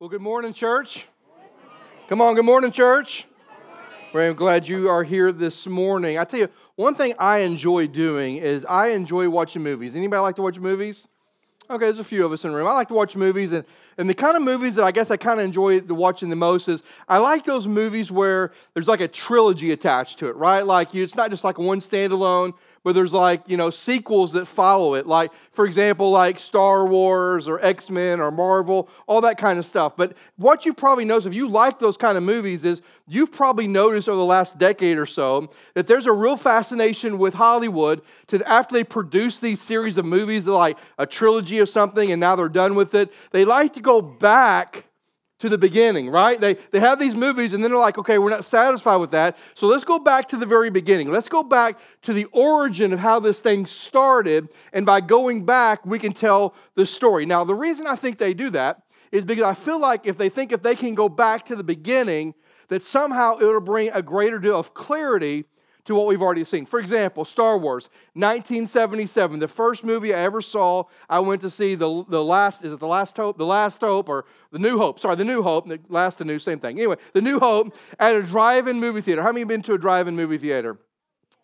Well, good morning, church. Come on, good morning, church. Well, I'm glad you are here this morning. I tell you, one thing I enjoy doing is I enjoy watching movies. Anybody like to watch movies? Okay, there's a few of us in the room. I like to watch movies, and, and the kind of movies that I guess I kind of enjoy the watching the most is I like those movies where there's like a trilogy attached to it, right? Like you, it's not just like one standalone but there's like, you know, sequels that follow it. Like, for example, like Star Wars or X Men or Marvel, all that kind of stuff. But what you probably notice, if you like those kind of movies, is you've probably noticed over the last decade or so that there's a real fascination with Hollywood to after they produce these series of movies, like a trilogy of something, and now they're done with it, they like to go back to the beginning, right? They, they have these movies and then they're like, okay, we're not satisfied with that. So let's go back to the very beginning. Let's go back to the origin of how this thing started. And by going back, we can tell the story. Now, the reason I think they do that is because I feel like if they think if they can go back to the beginning, that somehow it'll bring a greater deal of clarity to what we've already seen. For example, Star Wars, 1977, the first movie I ever saw. I went to see the, the last, is it the last hope? The last hope or the new hope? Sorry, the new hope. The last, the new, same thing. Anyway, the new hope at a drive in movie theater. How many been to a drive in movie theater?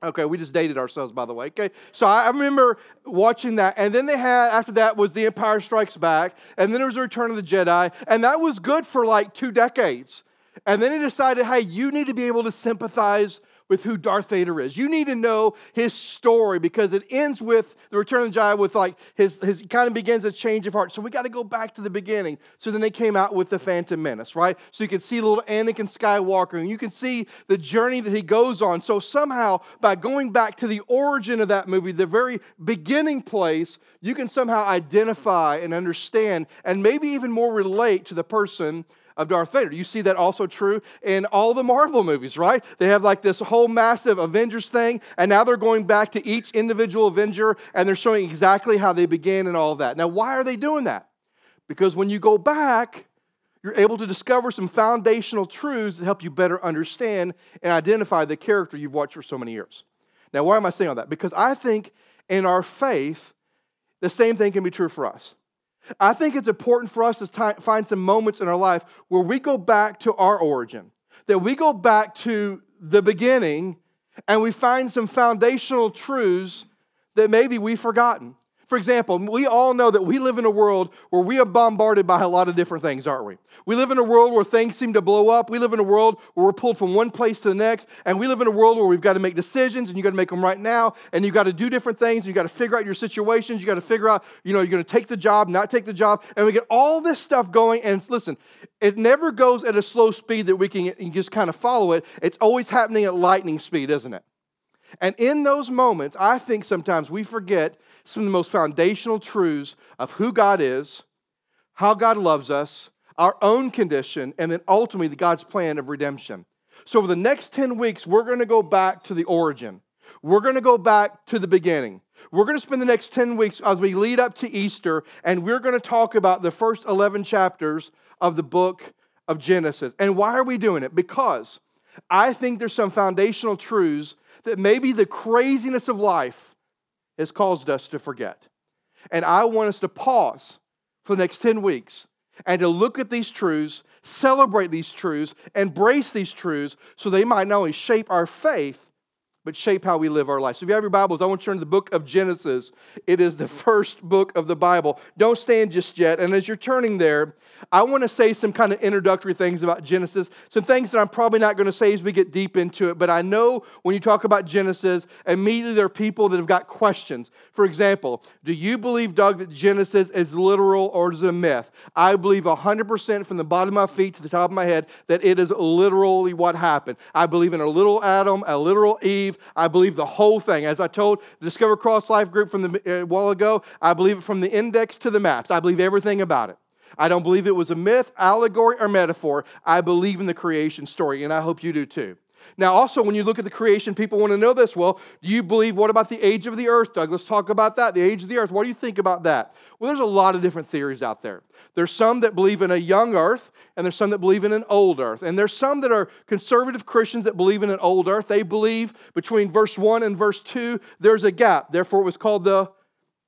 Okay, we just dated ourselves, by the way. Okay, so I remember watching that, and then they had after that was The Empire Strikes Back, and then there was The Return of the Jedi, and that was good for like two decades. And then he decided, hey, you need to be able to sympathize with who Darth Vader is. You need to know his story because it ends with the Return of the Jedi with like his, his kind of begins a change of heart. So we got to go back to the beginning. So then they came out with the Phantom Menace, right? So you can see little Anakin Skywalker and you can see the journey that he goes on. So somehow by going back to the origin of that movie, the very beginning place, you can somehow identify and understand and maybe even more relate to the person of Darth Vader. You see that also true in all the Marvel movies, right? They have like this whole massive Avengers thing, and now they're going back to each individual Avenger and they're showing exactly how they began and all that. Now, why are they doing that? Because when you go back, you're able to discover some foundational truths that help you better understand and identify the character you've watched for so many years. Now, why am I saying all that? Because I think in our faith, the same thing can be true for us. I think it's important for us to find some moments in our life where we go back to our origin, that we go back to the beginning and we find some foundational truths that maybe we've forgotten. For example, we all know that we live in a world where we are bombarded by a lot of different things, aren't we? We live in a world where things seem to blow up. We live in a world where we're pulled from one place to the next. And we live in a world where we've got to make decisions and you've got to make them right now. And you've got to do different things. You've got to figure out your situations. You've got to figure out, you know, you're going to take the job, not take the job. And we get all this stuff going. And listen, it never goes at a slow speed that we can just kind of follow it. It's always happening at lightning speed, isn't it? And in those moments, I think sometimes we forget some of the most foundational truths of who God is, how God loves us, our own condition, and then ultimately God's plan of redemption. So, over the next 10 weeks, we're going to go back to the origin. We're going to go back to the beginning. We're going to spend the next 10 weeks as we lead up to Easter, and we're going to talk about the first 11 chapters of the book of Genesis. And why are we doing it? Because I think there's some foundational truths that maybe the craziness of life has caused us to forget. And I want us to pause for the next 10 weeks and to look at these truths, celebrate these truths, embrace these truths so they might not only shape our faith, but shape how we live our life. So if you have your Bibles, I want you to turn to the book of Genesis. It is the first book of the Bible. Don't stand just yet. And as you're turning there, I want to say some kind of introductory things about Genesis, some things that I'm probably not going to say as we get deep into it, but I know when you talk about Genesis, immediately there are people that have got questions. For example, do you believe, Doug, that Genesis is literal or is it a myth? I believe 100% from the bottom of my feet to the top of my head that it is literally what happened. I believe in a little Adam, a literal Eve. I believe the whole thing. As I told the Discover Cross Life group from the, uh, a while ago, I believe it from the index to the maps. I believe everything about it. I don't believe it was a myth, allegory, or metaphor. I believe in the creation story, and I hope you do too. Now, also, when you look at the creation, people want to know this. Well, do you believe, what about the age of the earth, Doug? Let's talk about that. The age of the earth. What do you think about that? Well, there's a lot of different theories out there. There's some that believe in a young earth, and there's some that believe in an old earth. And there's some that are conservative Christians that believe in an old earth. They believe between verse 1 and verse 2, there's a gap. Therefore, it was called the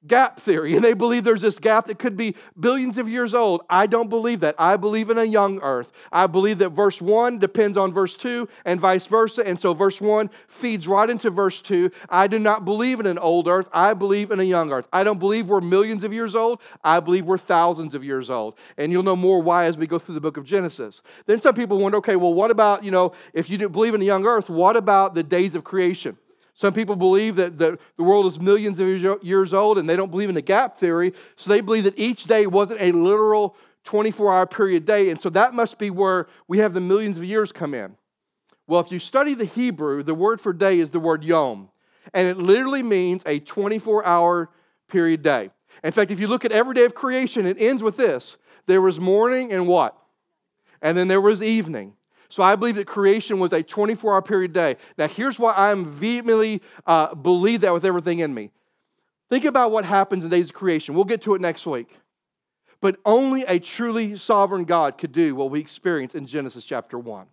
gap theory, and they believe there's this gap that could be billions of years old. I don't believe that. I believe in a young earth. I believe that verse 1 depends on verse 2 and vice versa, and so verse 1 feeds right into verse 2. I do not believe in an old earth. I believe in a young earth. I don't believe we're millions of years old. I believe we're thousands of years old. And you'll know more why as we go through the book of Genesis. Then some people wonder, okay, well, what about, you know, if you believe in a young earth, what about the days of creation? Some people believe that the, the world is millions of years old and they don't believe in the gap theory. So they believe that each day wasn't a literal 24 hour period day. And so that must be where we have the millions of years come in. Well, if you study the Hebrew, the word for day is the word yom. And it literally means a 24 hour period day. In fact, if you look at every day of creation, it ends with this there was morning and what? And then there was evening. So I believe that creation was a 24 hour period day. Now, here's why I'm vehemently uh, believe that with everything in me. Think about what happens in days of creation. We'll get to it next week. But only a truly sovereign God could do what we experience in Genesis chapter 1.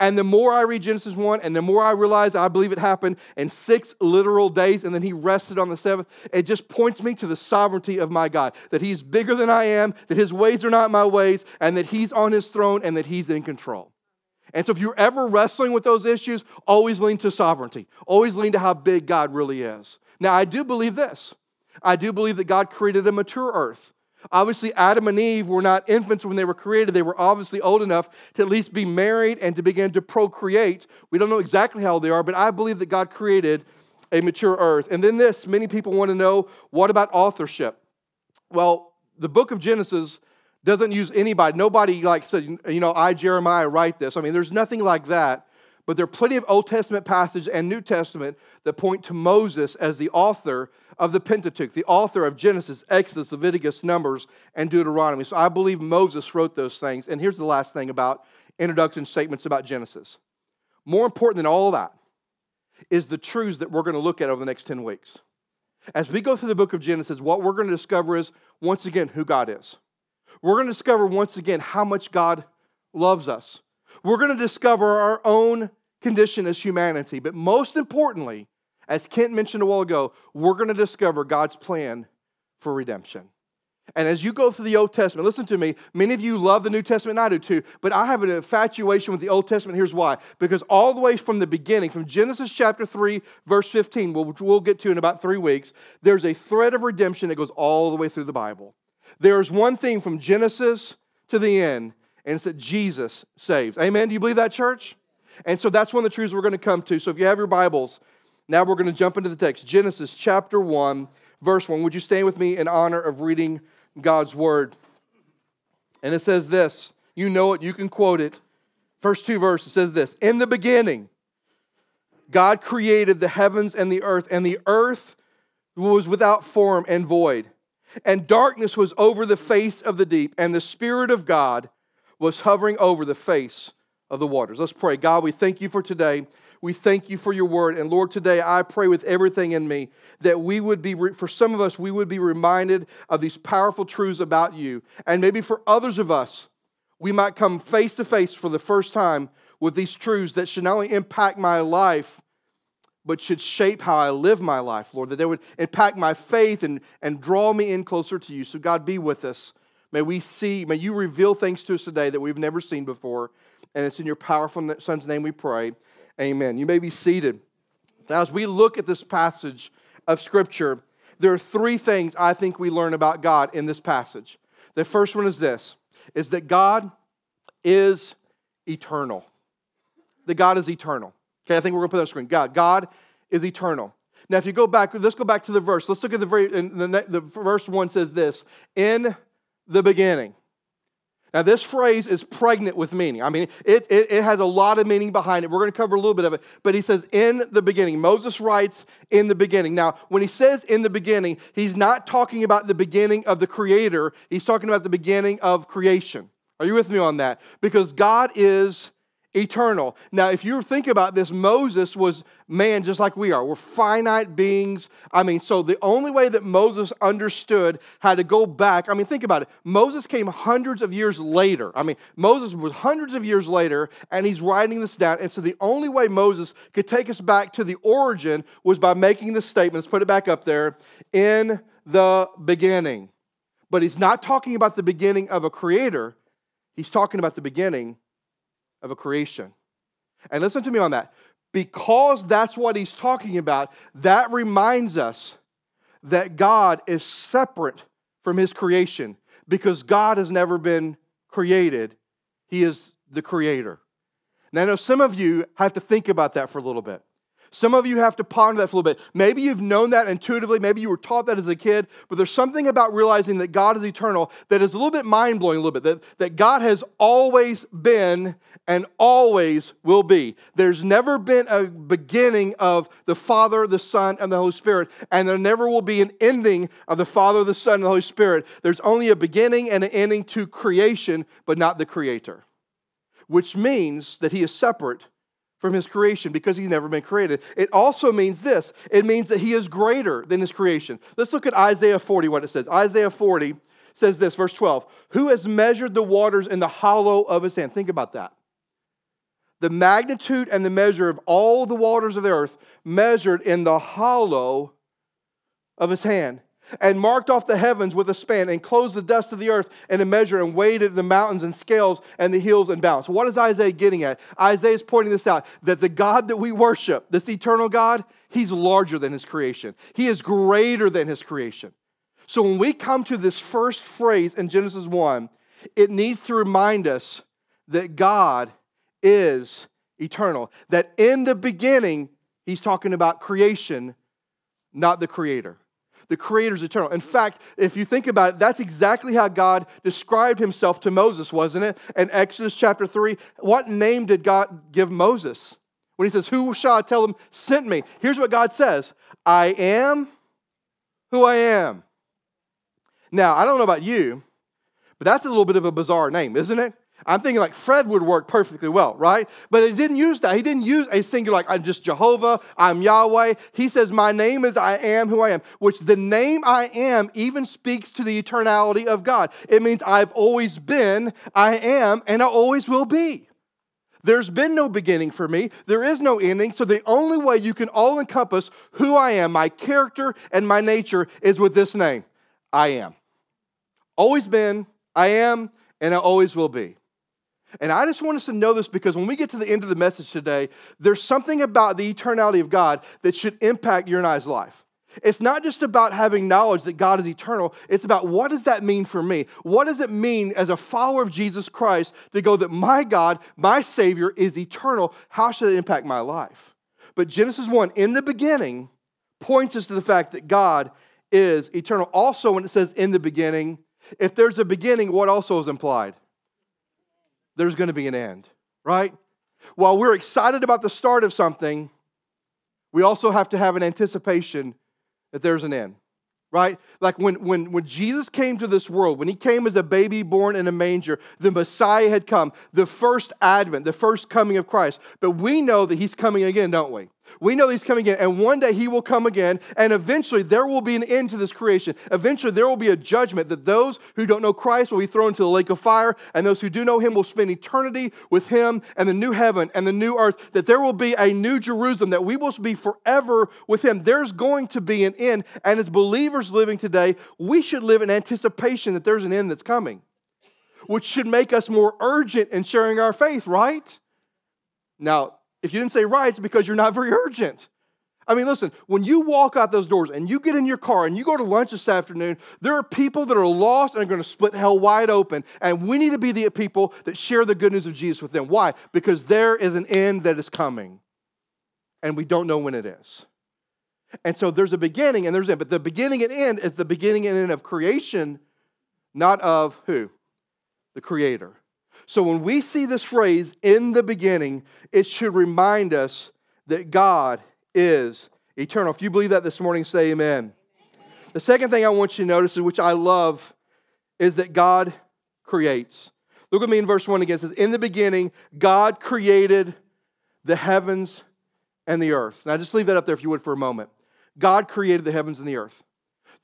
And the more I read Genesis 1 and the more I realize I believe it happened in six literal days and then he rested on the seventh, it just points me to the sovereignty of my God. That he's bigger than I am, that his ways are not my ways, and that he's on his throne and that he's in control. And so, if you're ever wrestling with those issues, always lean to sovereignty. Always lean to how big God really is. Now, I do believe this. I do believe that God created a mature earth. Obviously, Adam and Eve were not infants when they were created. They were obviously old enough to at least be married and to begin to procreate. We don't know exactly how old they are, but I believe that God created a mature earth. And then, this many people want to know what about authorship? Well, the book of Genesis doesn't use anybody. Nobody like said, you know, I, Jeremiah, write this. I mean, there's nothing like that. But there are plenty of Old Testament passages and New Testament that point to Moses as the author of the Pentateuch, the author of Genesis, Exodus, Leviticus, Numbers, and Deuteronomy. So I believe Moses wrote those things. And here's the last thing about introduction statements about Genesis. More important than all that is the truths that we're going to look at over the next 10 weeks. As we go through the book of Genesis, what we're going to discover is, once again, who God is we're going to discover once again how much God loves us. We're going to discover our own condition as humanity. But most importantly, as Kent mentioned a while ago, we're going to discover God's plan for redemption. And as you go through the Old Testament, listen to me. Many of you love the New Testament, and I do too, but I have an infatuation with the Old Testament. Here's why. Because all the way from the beginning, from Genesis chapter 3, verse 15, which we'll get to in about three weeks, there's a thread of redemption that goes all the way through the Bible. There's one thing from Genesis to the end, and it's that Jesus saves. Amen? Do you believe that, church? And so that's one of the truths we're going to come to. So if you have your Bibles, now we're going to jump into the text. Genesis chapter 1, verse 1. Would you stand with me in honor of reading God's word? And it says this. You know it, you can quote it. First two verses says this In the beginning, God created the heavens and the earth, and the earth was without form and void and darkness was over the face of the deep, and the Spirit of God was hovering over the face of the waters. Let's pray. God, we thank you for today. We thank you for your word. And Lord, today I pray with everything in me that we would be, for some of us, we would be reminded of these powerful truths about you. And maybe for others of us, we might come face to face for the first time with these truths that should not only impact my life, but should shape how I live my life, Lord, that they would impact my faith and, and draw me in closer to you. So, God, be with us. May we see, may you reveal things to us today that we've never seen before. And it's in your powerful Son's name we pray. Amen. You may be seated. Now, as we look at this passage of Scripture, there are three things I think we learn about God in this passage. The first one is this is that God is eternal. That God is eternal. Okay, I think we're going to put that on the screen. God, God is eternal. Now, if you go back, let's go back to the verse. Let's look at the very, the, the verse one says this in the beginning. Now, this phrase is pregnant with meaning. I mean, it, it, it, has a lot of meaning behind it. We're going to cover a little bit of it. But he says, in the beginning. Moses writes, in the beginning. Now, when he says in the beginning, he's not talking about the beginning of the Creator, he's talking about the beginning of creation. Are you with me on that? Because God is eternal. Now, if you think about this, Moses was man just like we are. We're finite beings. I mean, so the only way that Moses understood how to go back, I mean, think about it. Moses came hundreds of years later. I mean, Moses was hundreds of years later, and he's writing this down. And so the only way Moses could take us back to the origin was by making this statement. Let's put it back up there. In the beginning. But he's not talking about the beginning of a creator, he's talking about the beginning of a creation. And listen to me on that. Because that's what he's talking about, that reminds us that God is separate from his creation because God has never been created, he is the creator. Now, I know some of you have to think about that for a little bit. Some of you have to ponder that for a little bit. Maybe you've known that intuitively. Maybe you were taught that as a kid. But there's something about realizing that God is eternal that is a little bit mind blowing, a little bit. That, that God has always been and always will be. There's never been a beginning of the Father, the Son, and the Holy Spirit. And there never will be an ending of the Father, the Son, and the Holy Spirit. There's only a beginning and an ending to creation, but not the Creator. Which means that He is separate from his creation because he's never been created. It also means this it means that he is greater than his creation. Let's look at Isaiah 40, what it says. Isaiah 40 says this, verse 12 Who has measured the waters in the hollow of his hand? Think about that. The magnitude and the measure of all the waters of the earth measured in the hollow of his hand and marked off the heavens with a span, and closed the dust of the earth in a measure, and weighed the mountains and scales and the hills and balance. What is Isaiah getting at? Isaiah is pointing this out that the God that we worship, this eternal God, he's larger than his creation, he is greater than his creation. So when we come to this first phrase in Genesis 1, it needs to remind us that God is eternal, that in the beginning, he's talking about creation, not the creator. The Creator is eternal. In fact, if you think about it, that's exactly how God described himself to Moses, wasn't it? In Exodus chapter 3, what name did God give Moses? When he says, Who shall I tell him sent me? Here's what God says I am who I am. Now, I don't know about you, but that's a little bit of a bizarre name, isn't it? I'm thinking like Fred would work perfectly well, right? But he didn't use that. He didn't use a singular, like I'm just Jehovah, I'm Yahweh. He says, My name is I am who I am, which the name I am even speaks to the eternality of God. It means I've always been, I am, and I always will be. There's been no beginning for me. There is no ending. So the only way you can all encompass who I am, my character and my nature, is with this name I am. Always been, I am, and I always will be. And I just want us to know this because when we get to the end of the message today, there's something about the eternality of God that should impact your and I's life. It's not just about having knowledge that God is eternal. It's about what does that mean for me? What does it mean as a follower of Jesus Christ to go that my God, my Savior, is eternal? How should it impact my life? But Genesis 1, in the beginning, points us to the fact that God is eternal. Also, when it says in the beginning, if there's a beginning, what also is implied? There's going to be an end, right? While we're excited about the start of something, we also have to have an anticipation that there's an end right? Like when, when, when Jesus came to this world, when he came as a baby born in a manger, the Messiah had come, the first advent, the first coming of Christ. But we know that he's coming again, don't we? We know he's coming again, and one day he will come again, and eventually there will be an end to this creation. Eventually there will be a judgment that those who don't know Christ will be thrown into the lake of fire, and those who do know him will spend eternity with him and the new heaven and the new earth. That there will be a new Jerusalem, that we will be forever with him. There's going to be an end, and as believers living today, we should live in anticipation that there's an end that's coming, which should make us more urgent in sharing our faith, right? Now, if you didn't say right, it's because you're not very urgent. I mean, listen, when you walk out those doors and you get in your car and you go to lunch this afternoon, there are people that are lost and are going to split hell wide open. And we need to be the people that share the good news of Jesus with them. Why? Because there is an end that is coming. And we don't know when it is. And so there's a beginning and there's an end. But the beginning and end is the beginning and end of creation, not of who? The Creator. So when we see this phrase in the beginning, it should remind us that God is eternal. If you believe that this morning, say amen. amen. The second thing I want you to notice, which I love, is that God creates. Look at me in verse 1 again. It says, In the beginning, God created the heavens and the earth. Now, just leave that up there if you would for a moment. God created the heavens and the earth.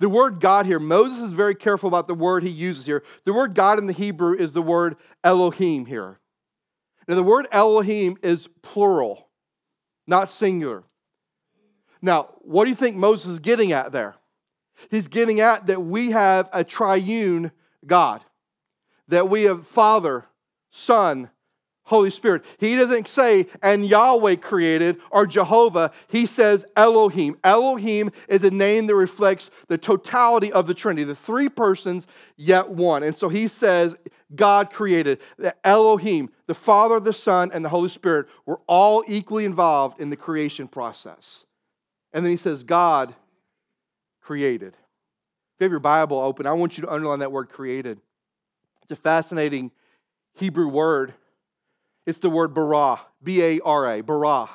The word God here, Moses is very careful about the word he uses here. The word God in the Hebrew is the word Elohim here. Now, the word Elohim is plural, not singular. Now, what do you think Moses is getting at there? He's getting at that we have a triune God, that we have Father, Son, Holy Spirit. He doesn't say, and Yahweh created or Jehovah. He says Elohim. Elohim is a name that reflects the totality of the Trinity, the three persons, yet one. And so he says, God created. That Elohim, the Father, the Son, and the Holy Spirit were all equally involved in the creation process. And then he says, God created. If you have your Bible open, I want you to underline that word created. It's a fascinating Hebrew word it's the word bara, B A R A, bara.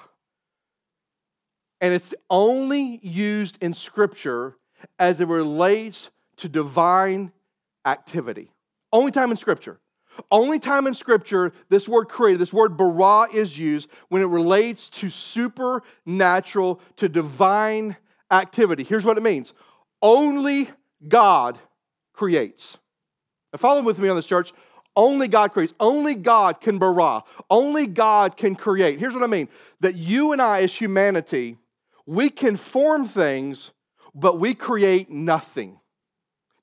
And it's only used in Scripture as it relates to divine activity. Only time in Scripture. Only time in Scripture this word created, this word bara is used when it relates to supernatural, to divine activity. Here's what it means only God creates. Now, follow with me on this, church. Only God creates. Only God can bara. Only God can create. Here's what I mean that you and I, as humanity, we can form things, but we create nothing.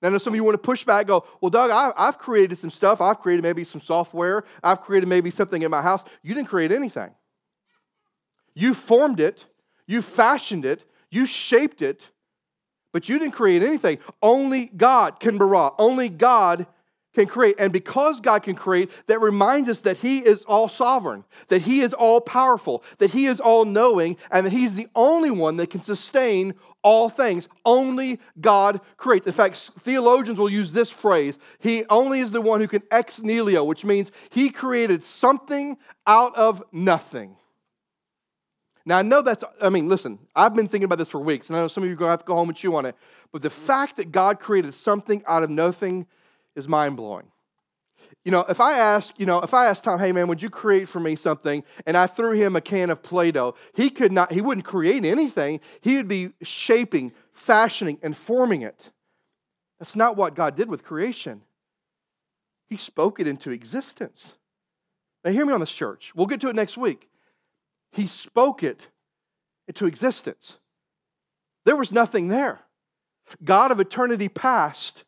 Now, I know some of you want to push back, go, Well, Doug, I, have created some stuff. I've created maybe some software. I've created maybe something in my house. You didn't create anything. You formed it, you fashioned it, you shaped it, but you didn't create anything. Only God can bara. Only God can create. And because God can create, that reminds us that He is all sovereign, that He is all powerful, that He is all knowing, and that He's the only one that can sustain all things. Only God creates. In fact, theologians will use this phrase He only is the one who can ex nihilo, which means He created something out of nothing. Now, I know that's, I mean, listen, I've been thinking about this for weeks, and I know some of you are going to have to go home and chew on it. But the fact that God created something out of nothing is mind blowing. You know, if I ask, you know, if I ask Tom, hey man, would you create for me something? And I threw him a can of Play Doh, he could not, he wouldn't create anything. He would be shaping, fashioning, and forming it. That's not what God did with creation. He spoke it into existence. Now, hear me on this, church. We'll get to it next week. He spoke it into existence. There was nothing there. God of eternity past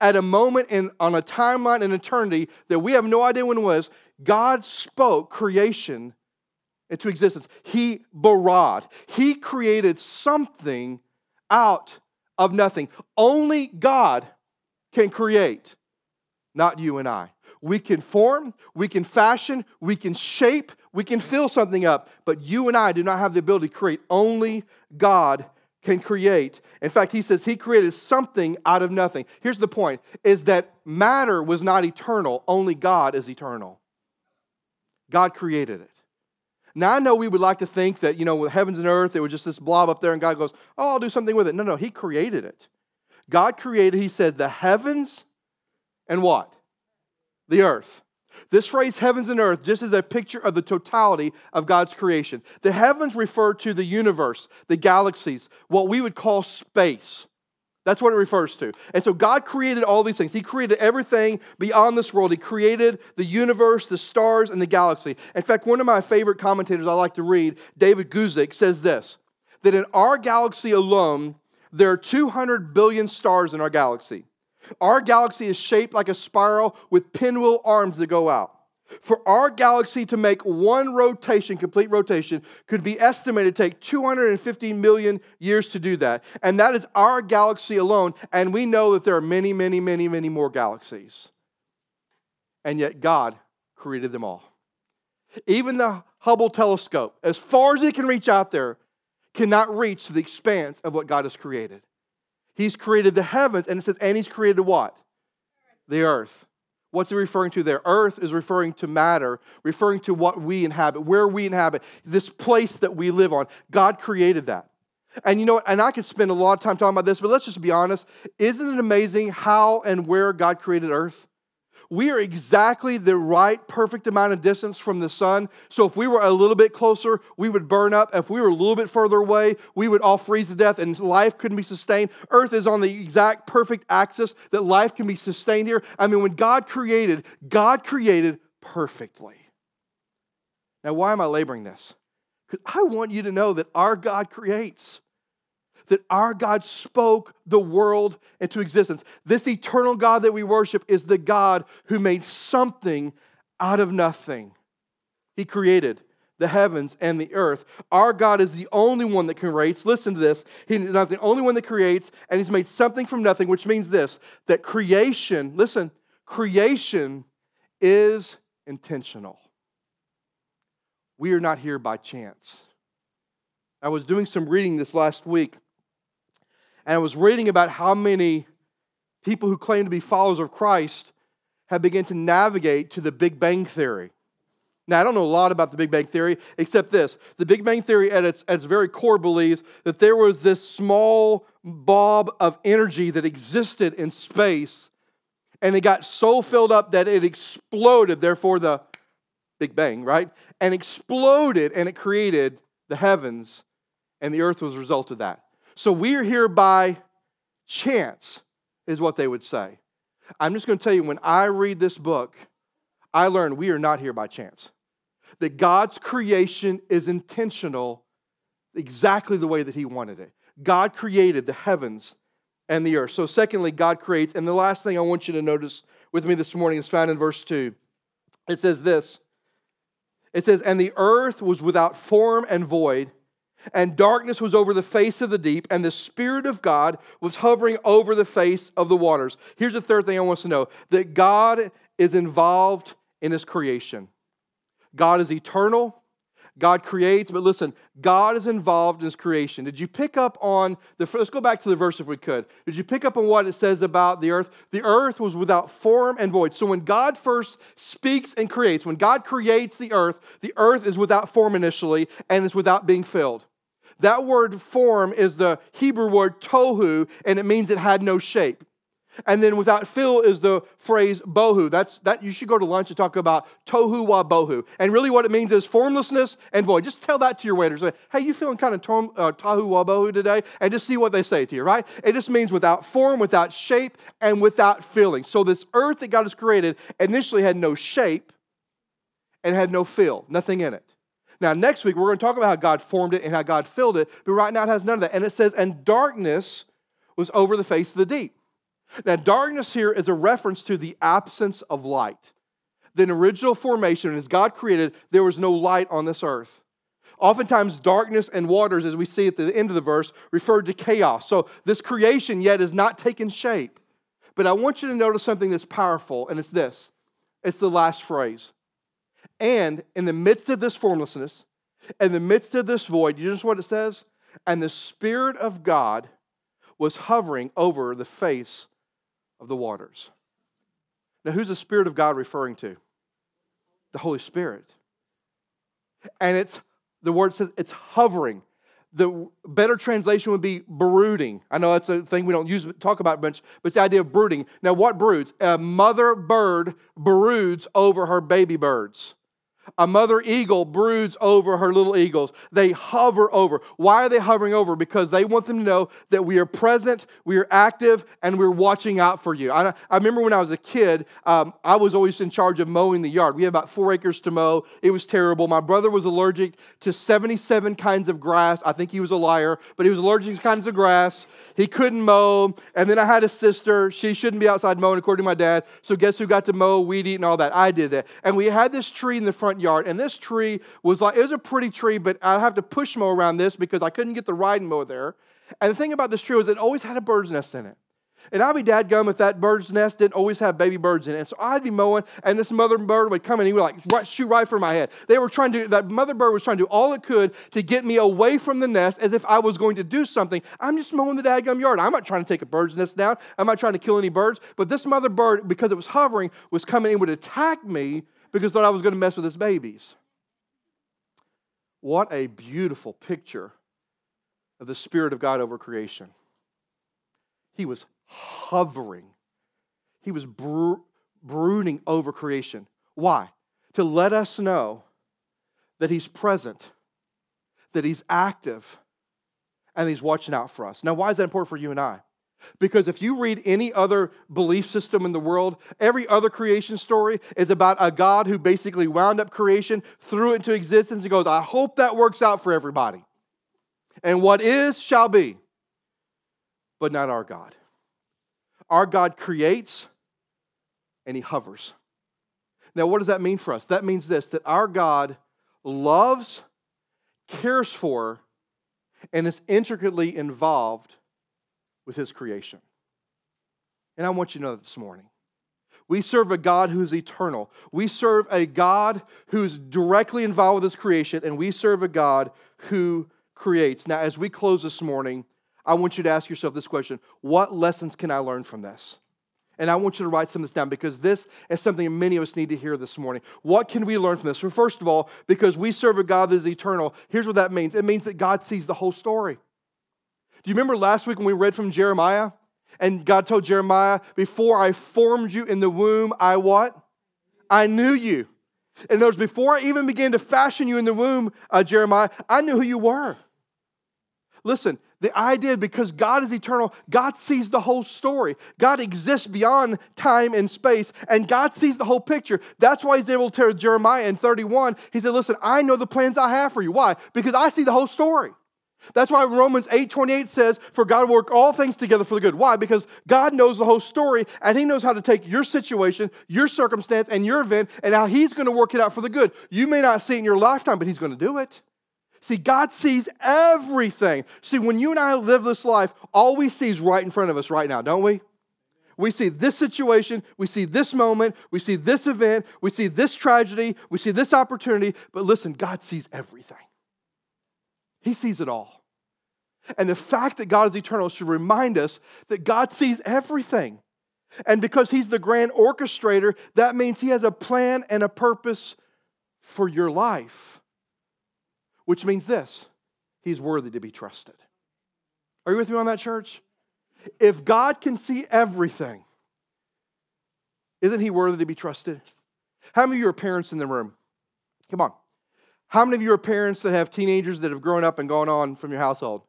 at a moment in, on a timeline in eternity that we have no idea when it was, God spoke creation into existence. He barad. He created something out of nothing. Only God can create, not you and I. We can form, we can fashion, we can shape, we can fill something up, but you and I do not have the ability to create. Only God can create. In fact, he says he created something out of nothing. Here's the point is that matter was not eternal, only God is eternal. God created it. Now I know we would like to think that, you know, with heavens and earth, there was just this blob up there and God goes, "Oh, I'll do something with it." No, no, he created it. God created, he said, the heavens and what? The earth. This phrase, heavens and earth, just is a picture of the totality of God's creation. The heavens refer to the universe, the galaxies, what we would call space. That's what it refers to. And so God created all these things. He created everything beyond this world. He created the universe, the stars, and the galaxy. In fact, one of my favorite commentators I like to read, David Guzik, says this that in our galaxy alone, there are 200 billion stars in our galaxy. Our galaxy is shaped like a spiral with pinwheel arms that go out. For our galaxy to make one rotation, complete rotation, could be estimated to take 250 million years to do that. And that is our galaxy alone. And we know that there are many, many, many, many more galaxies. And yet God created them all. Even the Hubble telescope, as far as it can reach out there, cannot reach the expanse of what God has created. He's created the heavens, and it says, and he's created what? The earth. What's he referring to there? Earth is referring to matter, referring to what we inhabit, where we inhabit, this place that we live on. God created that. And you know, and I could spend a lot of time talking about this, but let's just be honest. Isn't it amazing how and where God created earth? We are exactly the right, perfect amount of distance from the sun. So if we were a little bit closer, we would burn up. If we were a little bit further away, we would all freeze to death and life couldn't be sustained. Earth is on the exact perfect axis that life can be sustained here. I mean, when God created, God created perfectly. Now, why am I laboring this? Because I want you to know that our God creates. That our God spoke the world into existence. This eternal God that we worship is the God who made something out of nothing. He created the heavens and the earth. Our God is the only one that creates. Listen to this. He's not the only one that creates, and He's made something from nothing, which means this that creation, listen, creation is intentional. We are not here by chance. I was doing some reading this last week, and I was reading about how many people who claim to be followers of Christ have begun to navigate to the Big Bang Theory. Now, I don't know a lot about the Big Bang Theory, except this. The Big Bang Theory, at its, at its very core, believes that there was this small bob of energy that existed in space, and it got so filled up that it exploded, therefore, the Big Bang, right? And exploded, and it created the heavens and the earth was a result of that. So we're here by chance, is what they would say. I'm just going to tell you, when I read this book, I learn we are not here by chance. That God's creation is intentional exactly the way that He wanted it. God created the heavens and the earth. So, secondly, God creates. And the last thing I want you to notice with me this morning is found in verse 2. It says this It says, And the earth was without form and void and darkness was over the face of the deep, and the Spirit of God was hovering over the face of the waters. Here's the third thing I want us to know that God is involved in His creation. God is eternal, God creates, but listen, God is involved in His creation. Did you pick up on the, let's go back to the verse if we could. Did you pick up on what it says about the earth? The earth was without form and void. So when God first speaks and creates, when God creates the earth, the earth is without form initially and is without being filled. That word form is the Hebrew word tohu, and it means it had no shape. And then without fill is the phrase bohu. That's that you should go to lunch and talk about tohu wa bohu. And really what it means is formlessness and void. Just tell that to your waiters. Hey, you feeling kind of tom, uh, tohu wa bohu today? And just see what they say to you, right? It just means without form, without shape, and without filling. So this earth that God has created initially had no shape and had no fill, nothing in it. Now, next week, we're going to talk about how God formed it and how God filled it, but right now it has none of that. And it says, and darkness was over the face of the deep. Now, darkness here is a reference to the absence of light. The original formation, as God created, there was no light on this earth. Oftentimes, darkness and waters, as we see at the end of the verse, referred to chaos. So, this creation yet is not taken shape. But I want you to notice something that's powerful, and it's this it's the last phrase. And in the midst of this formlessness, in the midst of this void, you notice what it says? And the Spirit of God was hovering over the face of the waters. Now, who's the Spirit of God referring to? The Holy Spirit. And it's, the word says it's hovering. The better translation would be brooding. I know that's a thing we don't use talk about much, but it's the idea of brooding. Now, what broods? A mother bird broods over her baby birds. A mother eagle broods over her little eagles. They hover over. Why are they hovering over? Because they want them to know that we are present, we are active, and we're watching out for you. I, I remember when I was a kid, um, I was always in charge of mowing the yard. We had about four acres to mow. It was terrible. My brother was allergic to 77 kinds of grass. I think he was a liar, but he was allergic to kinds of grass. He couldn't mow. And then I had a sister. She shouldn't be outside mowing, according to my dad. So guess who got to mow, weed eat, and all that? I did that. And we had this tree in the front yard, and this tree was like, it was a pretty tree, but I'd have to push mow around this because I couldn't get the riding mower there. And the thing about this tree was it always had a bird's nest in it. And I'd be dadgum if that bird's nest didn't always have baby birds in it. And so I'd be mowing, and this mother bird would come and he would like right, shoot right for my head. They were trying to, that mother bird was trying to do all it could to get me away from the nest as if I was going to do something. I'm just mowing the dadgum yard. I'm not trying to take a bird's nest down. I'm not trying to kill any birds. But this mother bird, because it was hovering, was coming and would attack me because thought I was going to mess with his babies. What a beautiful picture of the Spirit of God over creation. He was hovering, he was bro- brooding over creation. Why? To let us know that He's present, that He's active, and He's watching out for us. Now, why is that important for you and I? Because if you read any other belief system in the world, every other creation story is about a God who basically wound up creation, threw it into existence, and goes, I hope that works out for everybody. And what is shall be. but not our God. Our God creates and he hovers. Now, what does that mean for us? That means this that our God loves, cares for, and is intricately involved with his creation. And I want you to know this morning. We serve a God who's eternal. We serve a God who's directly involved with his creation, and we serve a God who creates. Now, as we close this morning, I want you to ask yourself this question What lessons can I learn from this? And I want you to write some of this down because this is something many of us need to hear this morning. What can we learn from this? Well, first of all, because we serve a God that is eternal, here's what that means it means that God sees the whole story. Do you remember last week when we read from Jeremiah? And God told Jeremiah, Before I formed you in the womb, I what? I knew you. In other words, before I even began to fashion you in the womb, uh, Jeremiah, I knew who you were. Listen, the idea because God is eternal, God sees the whole story. God exists beyond time and space, and God sees the whole picture. That's why he's able to tell Jeremiah in 31, he said, Listen, I know the plans I have for you. Why? Because I see the whole story. That's why Romans 8 28 says, For God will work all things together for the good. Why? Because God knows the whole story, and He knows how to take your situation, your circumstance, and your event, and how He's going to work it out for the good. You may not see it in your lifetime, but He's going to do it. See, God sees everything. See, when you and I live this life, all we see is right in front of us right now, don't we? We see this situation, we see this moment, we see this event, we see this tragedy, we see this opportunity. But listen, God sees everything, He sees it all. And the fact that God is eternal should remind us that God sees everything. And because He's the grand orchestrator, that means He has a plan and a purpose for your life which means this He's worthy to be trusted. Are you with me on that, church? If God can see everything, isn't He worthy to be trusted? How many of you are parents in the room? Come on. How many of you are parents that have teenagers that have grown up and gone on from your household?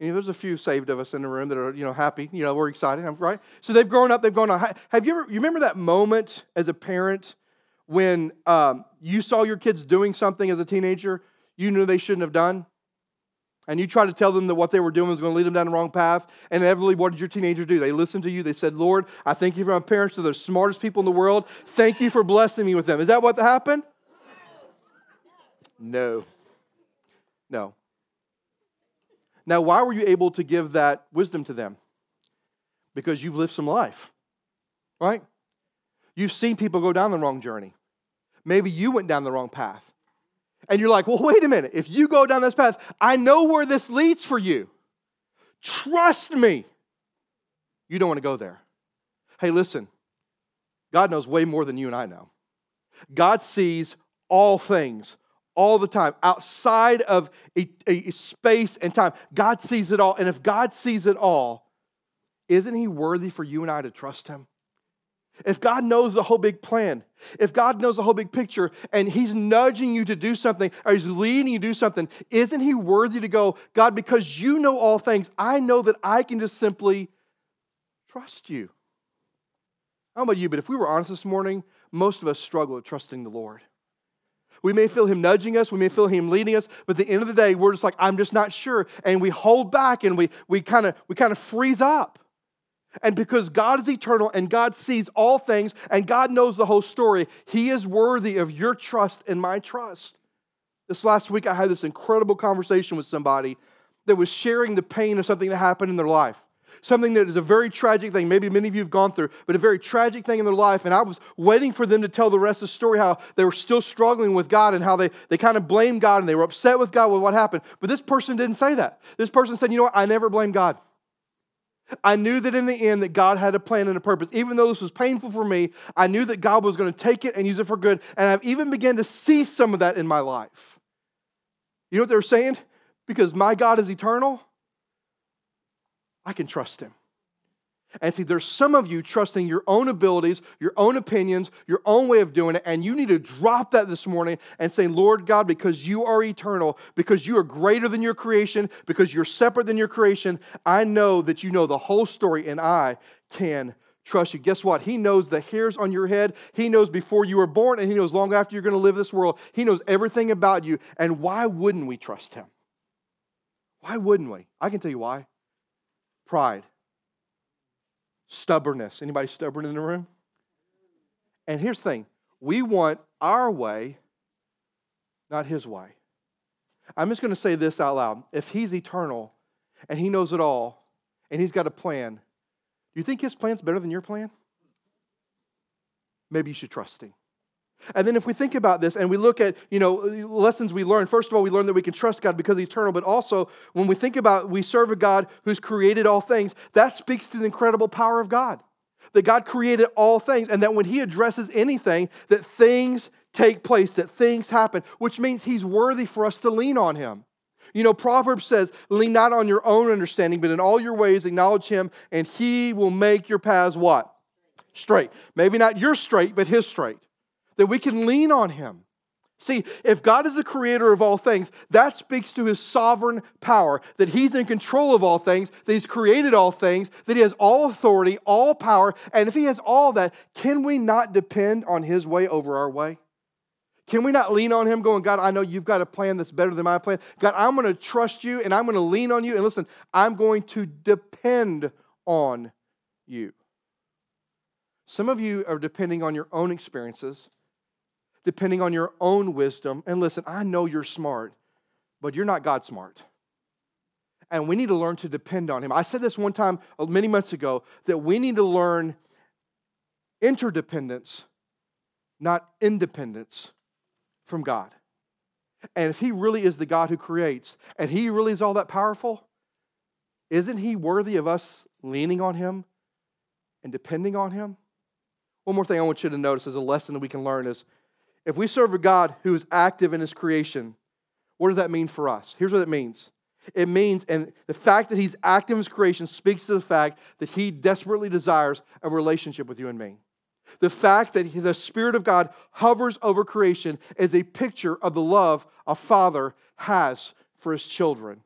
And there's a few saved of us in the room that are, you know, happy. You know, we're excited, right? So they've grown up, they've gone on. Have you ever, you remember that moment as a parent when um, you saw your kids doing something as a teenager you knew they shouldn't have done? And you tried to tell them that what they were doing was going to lead them down the wrong path. And inevitably, what did your teenager do? They listened to you. They said, Lord, I thank you for my parents. They're the smartest people in the world. Thank you for blessing me with them. Is that what happened? No. No. Now, why were you able to give that wisdom to them? Because you've lived some life, right? You've seen people go down the wrong journey. Maybe you went down the wrong path. And you're like, well, wait a minute. If you go down this path, I know where this leads for you. Trust me. You don't want to go there. Hey, listen, God knows way more than you and I know. God sees all things all the time outside of a, a, space and time. God sees it all. And if God sees it all, isn't He worthy for you and I to trust Him? If God knows the whole big plan, if God knows the whole big picture, and He's nudging you to do something, or He's leading you to do something, isn't He worthy to go, God, because you know all things, I know that I can just simply trust you? Know about you, but if we were honest this morning, most of us struggle with trusting the Lord. We may feel Him nudging us, we may feel Him leading us, but at the end of the day, we're just like, I'm just not sure. And we hold back and we, we kind of we kind of freeze up. And because God is eternal and God sees all things and God knows the whole story, He is worthy of your trust and my trust. This last week, I had this incredible conversation with somebody that was sharing the pain of something that happened in their life. Something that is a very tragic thing, maybe many of you have gone through, but a very tragic thing in their life. And I was waiting for them to tell the rest of the story how they were still struggling with God and how they, they kind of blamed God and they were upset with God with what happened. But this person didn't say that. This person said, You know what? I never blame God. I knew that in the end that God had a plan and a purpose. Even though this was painful for me, I knew that God was going to take it and use it for good. And I've even began to see some of that in my life. You know what they're saying? Because my God is eternal, I can trust him. And see, there's some of you trusting your own abilities, your own opinions, your own way of doing it, and you need to drop that this morning and say, Lord God, because you are eternal, because you are greater than your creation, because you're separate than your creation, I know that you know the whole story, and I can trust you. Guess what? He knows the hairs on your head. He knows before you were born, and He knows long after you're going to live this world. He knows everything about you. And why wouldn't we trust Him? Why wouldn't we? I can tell you why. Pride. stubbornness. Anybody stubborn in the room? And here's the thing we want our way, not his way. I'm just going to say this out loud. If he's eternal and he knows it all and he's got a plan, do you think his plan's better than your plan? Maybe you should trust him. And then if we think about this and we look at, you know, lessons we learn, first of all, we learn that we can trust God because he's eternal, but also when we think about we serve a God who's created all things, that speaks to the incredible power of God. That God created all things and that when he addresses anything, that things take place, that things happen, which means he's worthy for us to lean on him. You know, Proverbs says, lean not on your own understanding, but in all your ways acknowledge him, and he will make your paths what? Straight. Maybe not your straight, but his straight. That we can lean on him. See, if God is the creator of all things, that speaks to his sovereign power, that he's in control of all things, that he's created all things, that he has all authority, all power. And if he has all that, can we not depend on his way over our way? Can we not lean on him going, God, I know you've got a plan that's better than my plan. God, I'm going to trust you and I'm going to lean on you. And listen, I'm going to depend on you. Some of you are depending on your own experiences, depending on your own wisdom. And listen, I know you're smart, but you're not God smart. And we need to learn to depend on him. I said this one time uh, many months ago that we need to learn interdependence, not independence from God. And if He really is the God who creates, and He really is all that powerful, isn't He worthy of us leaning on Him and depending on Him? One more thing I want you to notice as a lesson that we can learn is if we serve a God who is active in His creation, what does that mean for us? Here's what it means. It means, and the fact that He's active in His creation speaks to the fact that He desperately desires a relationship with you and me. The fact that the Spirit of God hovers over creation is a picture of the love a father has for his children.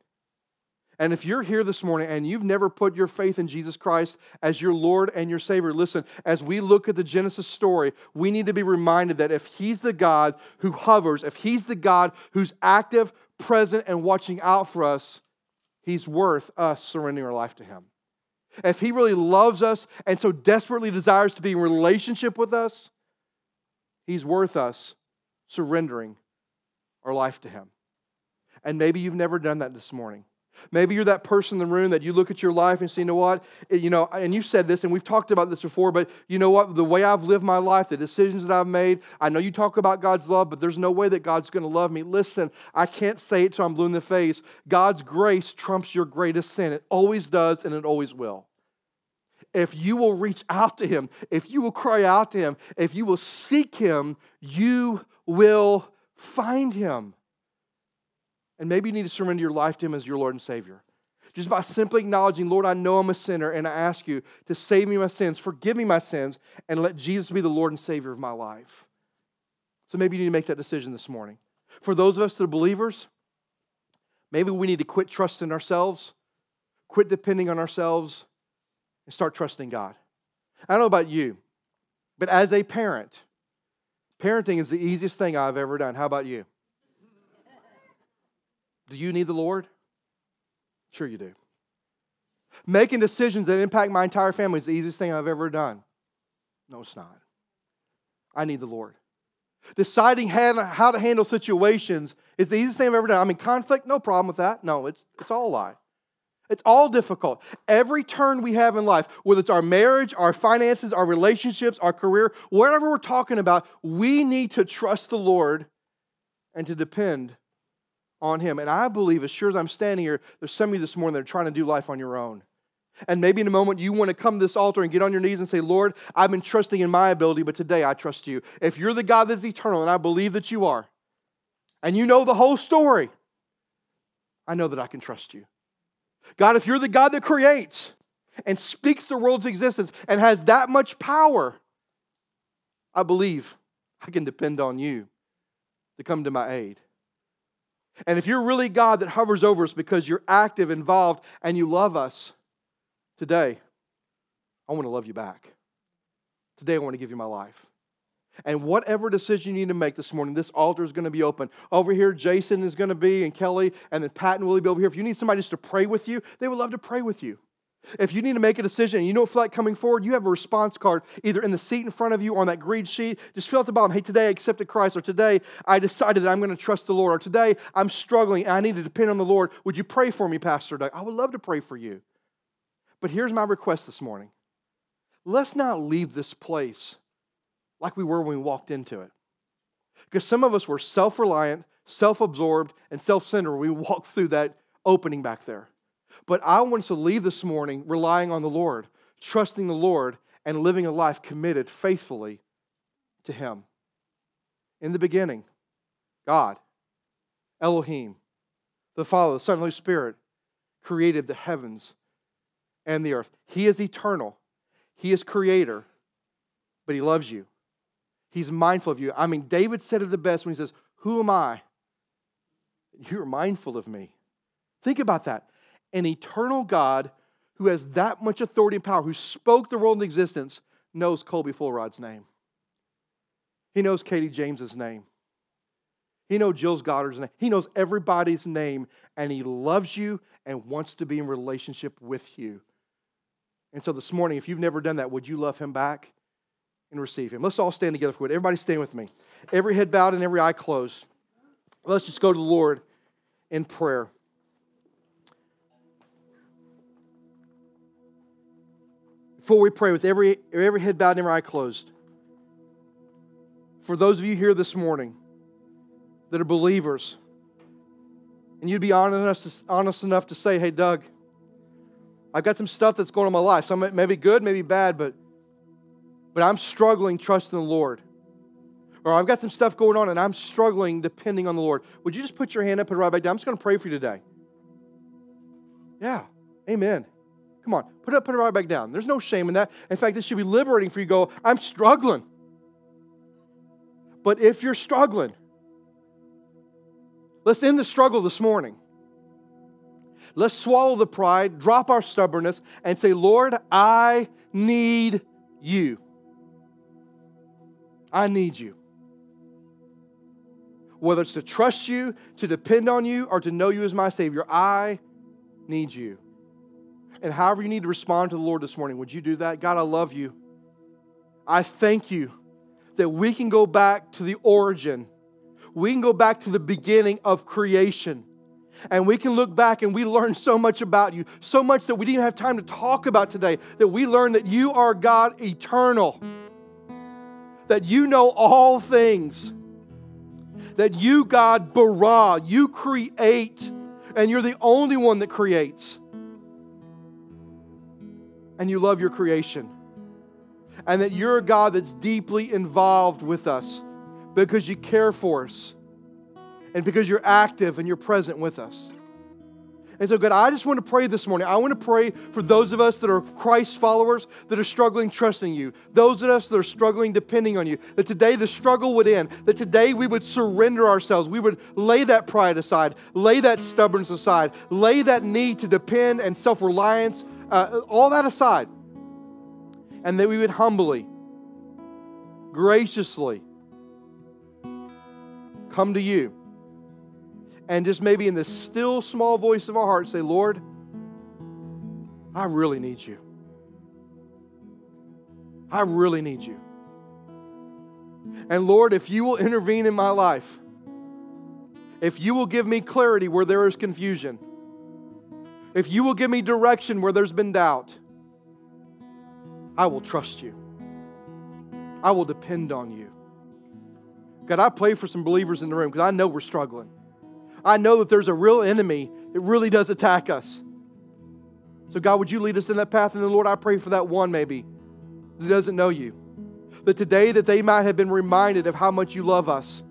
And if you're here this morning and you've never put your faith in Jesus Christ as your Lord and your Savior, listen, as we look at the Genesis story, we need to be reminded that if He's the God who hovers, if He's the God who's active, present, and watching out for us, He's worth us surrendering our life to Him if He really loves us and so desperately desires to be in relationship with us, He's worth us surrendering our life to Him. And maybe you've never done that this morning. Maybe you're that person in the room that you look at your life and say, you know what? Eh, you know, and you've said this, and we've talked about this before, but you know what? The way I've lived my life, the decisions that I've made, I know you talk about God's love, but there's no way that God's going to love me. Listen, I can't say it till I'm blue in the face. God's grace trumps your greatest sin. It always does, and it always will. If you will reach out to Him, if you will cry out to Him, if you will seek Him, you will find Him. And maybe you need to surrender your life to Him as your Lord and Savior. Just by simply acknowledging, Lord, I know I'm a sinner, and I ask you to save me my sins, forgive me my sins, and let Jesus be the Lord and Savior of my life. So maybe you need to make that decision this morning. For those of us that are believers, maybe we need to quit trusting ourselves, quit depending on ourselves, and start trusting God. I don't know about you, but as a parent, parenting is the easiest thing I've ever done. How about you? Do you need the Lord? Sure, you do. Making decisions that impact my entire family is the easiest thing I've ever done. No, it's not. I need the Lord. Deciding how to handle situations is the easiest thing I've ever done. I mean, conflict, no problem with that. No, it's, it's all a lie. It's all difficult. Every turn we have in life, whether it's our marriage, our finances, our relationships, our career, whatever we're talking about, we need to trust the Lord and to depend on Him. And I believe, as sure as I'm standing here, there's some of you this morning that are trying to do life on your own. And maybe in a moment you want to come to this altar and get on your knees and say, Lord, I've been trusting in my ability, but today I trust you. If you're the God that's eternal, and I believe that you are, and you know the whole story, I know that I can trust you. God, if you're the God that creates and speaks the world's existence and has that much power, I believe I can depend on you to come to my aid. And if you're really God that hovers over us because you're active, involved, and you love us, today, I want to love you back. Today, I want to give you my life. And whatever decision you need to make this morning, this altar is going to be open. Over here, Jason is going to be, and Kelly, and then Pat and Willie be over here. If you need somebody just to pray with you, they would love to pray with you. If you need to make a decision and you don't feel like coming forward, you have a response card either in the seat in front of you or on that green sheet. Just fill out the bottom. Hey, today I accepted Christ, or today I decided that I'm going to trust the Lord, or today I'm struggling and I need to depend on the Lord. Would you pray for me, Pastor Doug? I would love to pray for you. But here's my request this morning let's not leave this place like we were when we walked into it. Because some of us were self reliant, self absorbed, and self centered when we walked through that opening back there. But I want us to leave this morning relying on the Lord, trusting the Lord, and living a life committed faithfully to Him. In the beginning, God, Elohim, the Father, the Son, and the Holy Spirit created the heavens and the earth. He is eternal, He is creator, but He loves you. He's mindful of you. I mean, David said it the best when he says, Who am I? You're mindful of me. Think about that an eternal God who has that much authority and power, who spoke the world into existence, knows Colby Fullrod's name. He knows Katie James's name. He knows Jill's Goddard's name. He knows everybody's name, and he loves you and wants to be in relationship with you. And so this morning, if you've never done that, would you love him back and receive him? Let's all stand together for it. Everybody stand with me. Every head bowed and every eye closed. Let's just go to the Lord in prayer. Before we pray with every, every head bowed and every eye closed, for those of you here this morning that are believers, and you'd be honest, honest enough to say, hey, Doug, I've got some stuff that's going on in my life. Some maybe good, maybe bad, but, but I'm struggling trusting the Lord. Or I've got some stuff going on and I'm struggling depending on the Lord. Would you just put your hand up and right back down? I'm just going to pray for you today. Yeah, amen. Come on, put it up, put it right back down. There's no shame in that. In fact, this should be liberating for you. Go, I'm struggling. But if you're struggling, let's end the struggle this morning. Let's swallow the pride, drop our stubbornness, and say, Lord, I need you. I need you. Whether it's to trust you, to depend on you, or to know you as my Savior, I need you and however you need to respond to the Lord this morning, would you do that? God, I love you. I thank you that we can go back to the origin. We can go back to the beginning of creation. And we can look back and we learn so much about you, so much that we didn't have time to talk about today, that we learn that you are God eternal, that you know all things, that you, God, bara, you create, and you're the only one that creates and you love your creation. And that you're a God that's deeply involved with us because you care for us and because you're active and you're present with us. And so, God, I just want to pray this morning. I want to pray for those of us that are Christ followers that are struggling trusting you, those of us that are struggling depending on you, that today the struggle would end, that today we would surrender ourselves. We would lay that pride aside, lay that stubbornness aside, lay that need to depend and self reliance uh, all that aside, and that we would humbly, graciously come to you and just maybe in the still small voice of our heart say, Lord, I really need you. I really need you. And Lord, if you will intervene in my life, if you will give me clarity where there is confusion, if you will give me direction where there's been doubt, I will trust you. I will depend on you. God, I pray for some believers in the room because I know we're struggling. I know that there's a real enemy that really does attack us. So, God, would you lead us in that path? And then, Lord, I pray for that one maybe that doesn't know you. That today that they might have been reminded of how much you love us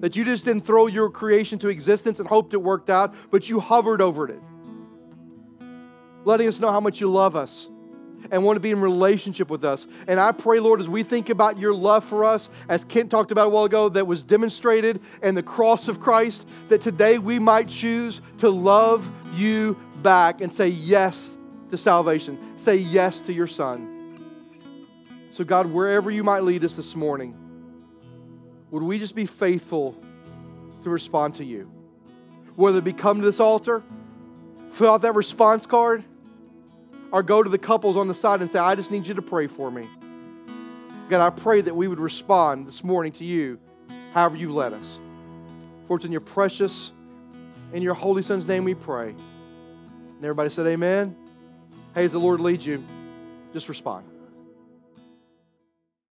that you just didn't throw your creation to existence and hoped it worked out, but you hovered over it letting us know how much you love us and want to be in relationship with us. And I pray, Lord, as we think about your love for us, as Kent talked about a while ago, that was demonstrated in the cross of Christ, that today we might choose to love you back and say yes to salvation, say yes to your Son. So, God, wherever you might lead us this morning, would we just be faithful to respond to you? Whether it be come to this altar, fill out that response card, or go to the couples on the side and say, I just need you to pray for me. God, I pray that we would respond this morning to you however you led us. For it's in your precious, in your holy son's name we pray. And everybody said, Amen. Hey, as the Lord leads you, just respond.